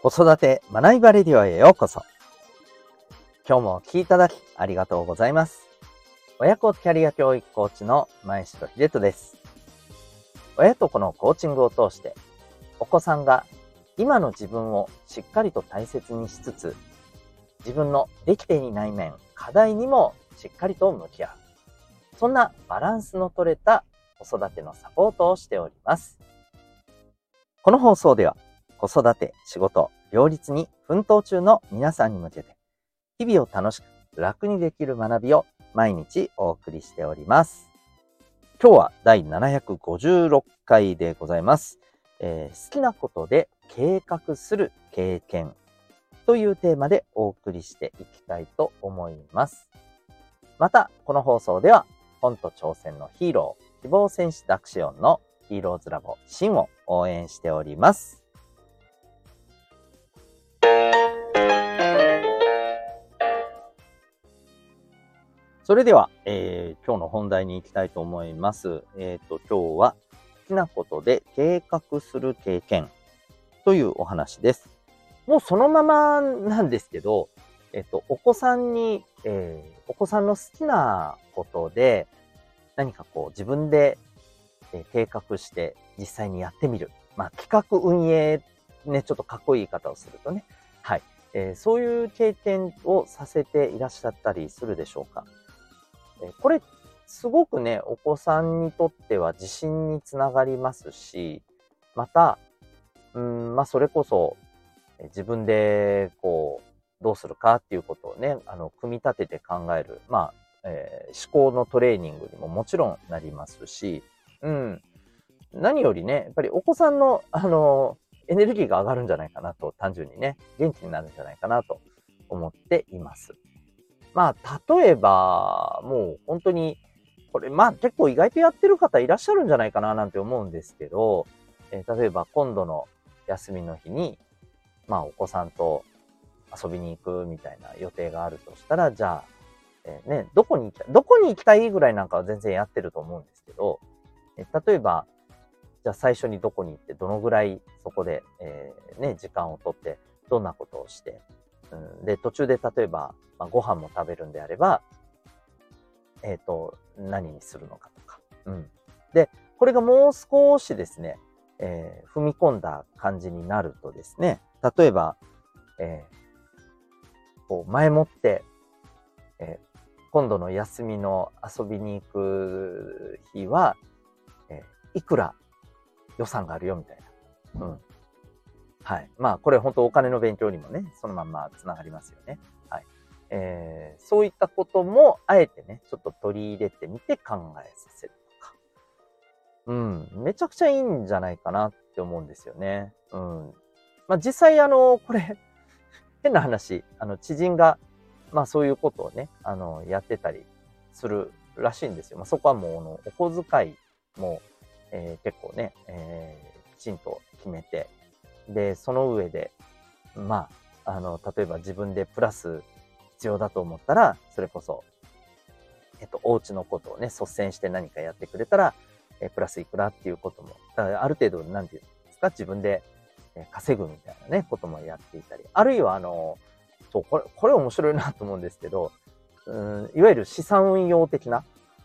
子育て学びバレディオへようこそ。今日もお聴きいただきありがとうございます。親子キャリア教育コーチの前城秀人です。親と子のコーチングを通して、お子さんが今の自分をしっかりと大切にしつつ、自分のできていない面、課題にもしっかりと向き合う。そんなバランスの取れた子育てのサポートをしております。この放送では、子育て、仕事、両立に奮闘中の皆さんに向けて、日々を楽しく楽にできる学びを毎日お送りしております。今日は第756回でございます。えー、好きなことで計画する経験というテーマでお送りしていきたいと思います。また、この放送では、本と挑戦のヒーロー、希望戦士ダクシオンのヒーローズラボ、シンを応援しております。それでは、えー、今日の本題に行きたいと思います。えっ、ー、と、今日は好きなことで計画する経験というお話です。もうそのままなんですけど、えっ、ー、と、お子さんに、えー、お子さんの好きなことで何かこう自分でえ計画して実際にやってみる。まあ、企画運営、ね、ちょっとかっこいい言い方をするとね。はい。えー、そういう経験をさせていらっしゃったりするでしょうか？これ、すごくね、お子さんにとっては自信につながりますし、また、うん、まあ、それこそ、自分で、こう、どうするかっていうことをね、あの、組み立てて考える、まあ、えー、思考のトレーニングにももちろんなりますし、うん。何よりね、やっぱりお子さんの、あの、エネルギーが上がるんじゃないかなと、単純にね、元気になるんじゃないかなと思っています。まあ、例えば、もう本当に、これ、まあ結構意外とやってる方いらっしゃるんじゃないかななんて思うんですけど、えー、例えば今度の休みの日に、まあお子さんと遊びに行くみたいな予定があるとしたら、じゃあ、えー、ね、どこに行きたい、どこに行きたいぐらいなんかは全然やってると思うんですけど、えー、例えば、じゃあ最初にどこに行って、どのぐらいそこで、えー、ね、時間をとって、どんなことをして、うん、で、途中で例えば、まあ、ご飯も食べるんであれば、えっ、ー、と、何にするのかとか。うん。で、これがもう少しですね、えー、踏み込んだ感じになるとですね、例えば、えー、こう前もって、えー、今度の休みの遊びに行く日は、え、いくら予算があるよみたいな。うん。はい。まあ、これ本当お金の勉強にもね、そのまんまつながりますよね。はい。えー、そういったことも、あえてね、ちょっと取り入れてみて考えさせるとか。うん。めちゃくちゃいいんじゃないかなって思うんですよね。うん。まあ、実際、あの、これ 変な話、あの、知人が、まあ、そういうことをね、あの、やってたりするらしいんですよ。まあ、そこはもう、あの、お小遣いも、えー、結構ね、えー、きちんと決めて、で、その上で、まあ、あの、例えば自分でプラス必要だと思ったら、それこそ、えっと、お家のことをね、率先して何かやってくれたら、えプラスいくらっていうことも、だある程度、なんていうんですか、自分で稼ぐみたいなね、こともやっていたり、あるいは、あの、そう、これ、これ面白いなと思うんですけど、うん、いわゆる資産運用的な、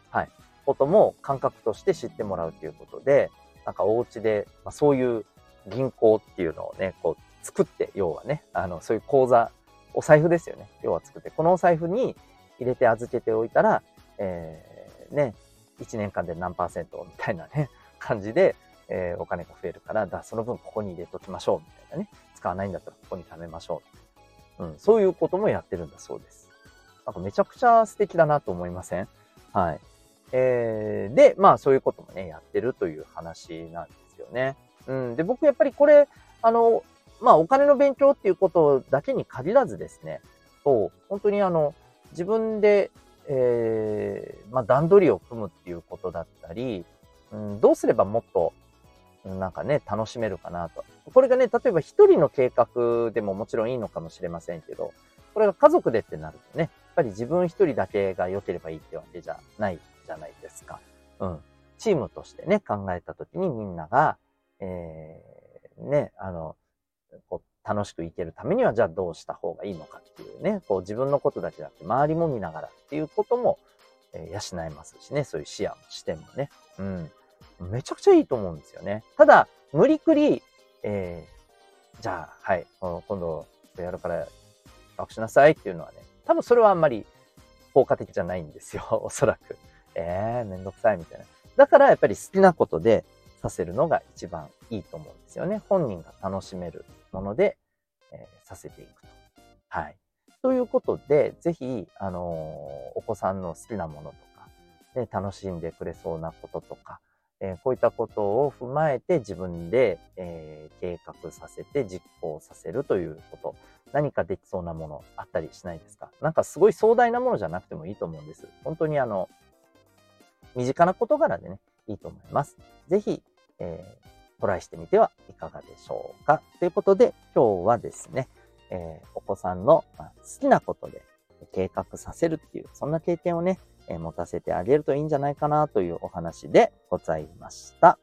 はい、ことも感覚として知ってもらうということで、なんかお家で、まあ、そういう銀行っていうのをね、こう作って、要はね、あの、そういう口座、お財布ですよね。要は作って、このお財布に入れて預けておいたら、えー、ね、1年間で何パーセントみたいなね、感じで、えー、お金が増えるから、だその分ここに入れときましょう、みたいなね。使わないんだったらここに貯めましょう。うん、そういうこともやってるんだそうです。なんかめちゃくちゃ素敵だなと思いません？はい。えー、で、まあそういうこともね、やってるという話なんですよね。うん。で、僕やっぱりこれ、あの、まあお金の勉強っていうことだけに限らずですね、と、本当にあの、自分で、えー、まあ段取りを組むっていうことだったり、うん、どうすればもっと、なんかね、楽しめるかなと。これがね、例えば一人の計画でももちろんいいのかもしれませんけど、これが家族でってなるとね、やっぱり自分一人だけが良ければいいってわけじゃないじゃないですか。うん。チームとしてね、考えたときにみんなが、えー、ね、あの、こう、楽しく生きるためにはじゃあどうした方がいいのかっていうね、こう自分のことだけじゃなくて周りも見ながらっていうことも、えー、養えますしね、そういう視野も、視点もね。うん。めちゃくちゃいいと思うんですよね。ただ、無理くり、えー、じゃあ、はい、今度やるから学しなさいっていうのはね、多分それはあんまり効果的じゃないんですよ、おそらく。えー、めんどくさいみたいな。だからやっぱり好きなことでさせるのが一番いいと思うんですよね。本人が楽しめるもので、えー、させていくと。はい。ということで、ぜひ、あのー、お子さんの好きなものとか、ね、楽しんでくれそうなこととか、えー、こういったことを踏まえて自分で、えー、計画させて実行させるということ。何かできそうなものあったりしないですか？なんかすごい壮大なものじゃなくてもいいと思うんです。本当にあの、身近な事柄でね、いいと思います。ぜひ、えー、トライしてみてはいかがでしょうか。ということで、今日はですね、えー、お子さんの好きなことで計画させるっていう、そんな経験をね、えー、持たせてあげるといいんじゃないかなというお話でございました。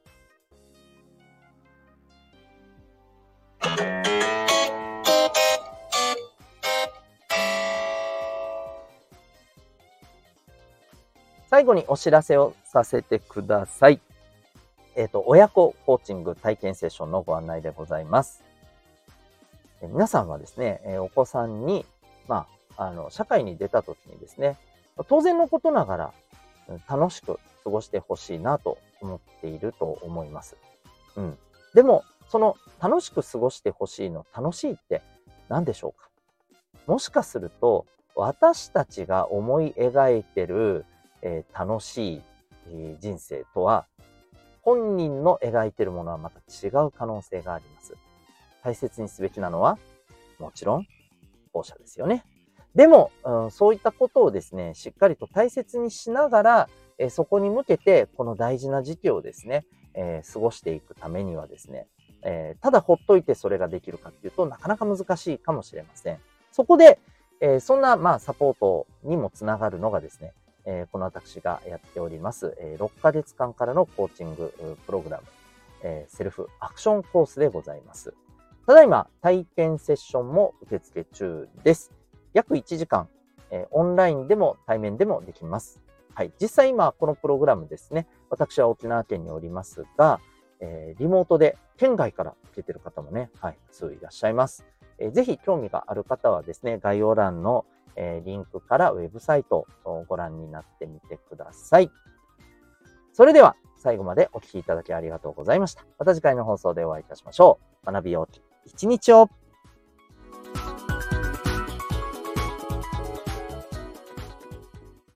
最後にお知らせをさせてください。えっ、ー、と、親子コーチング体験セッションのご案内でございます。え皆さんはですね、えお子さんに、まあ、あの、社会に出た時にですね、当然のことながら楽しく過ごしてほしいなと思っていると思います。うん。でも、その楽しく過ごしてほしいの楽しいって何でしょうか？もしかすると、私たちが思い描いてるえー、楽しい、えー、人生とは、本人の描いてるものはまた違う可能性があります。大切にすべきなのは、もちろん、後者ですよね。でも、うん、そういったことをですね、しっかりと大切にしながら、え、そこに向けて、この大事な時期をですね、えー、過ごしていくためにはですね、えー、ただほっといてそれができるかっていうとなかなか難しいかもしれません。そこで、えそんな、まあ、サポートにもつながるのがですね、えこの私がやっております、え6ヶ月間からのコーチングプログラム、えセルフアクションコースでございます。ただいま体験セッションも受付中です。約1時間、えオンラインでも対面でもできます。はい。実際今このプログラムですね、私は沖縄県におりますが、えリモートで県外から受けてる方もね、はい、数いらっしゃいます。えー、ぜひ興味がある方はですね、概要欄のえリンクからウェブサイトをご覧になってみてください。それでは最後までお聴きいただきありがとうございました。また次回の放送でお会いいたしましょう。学びよう一日を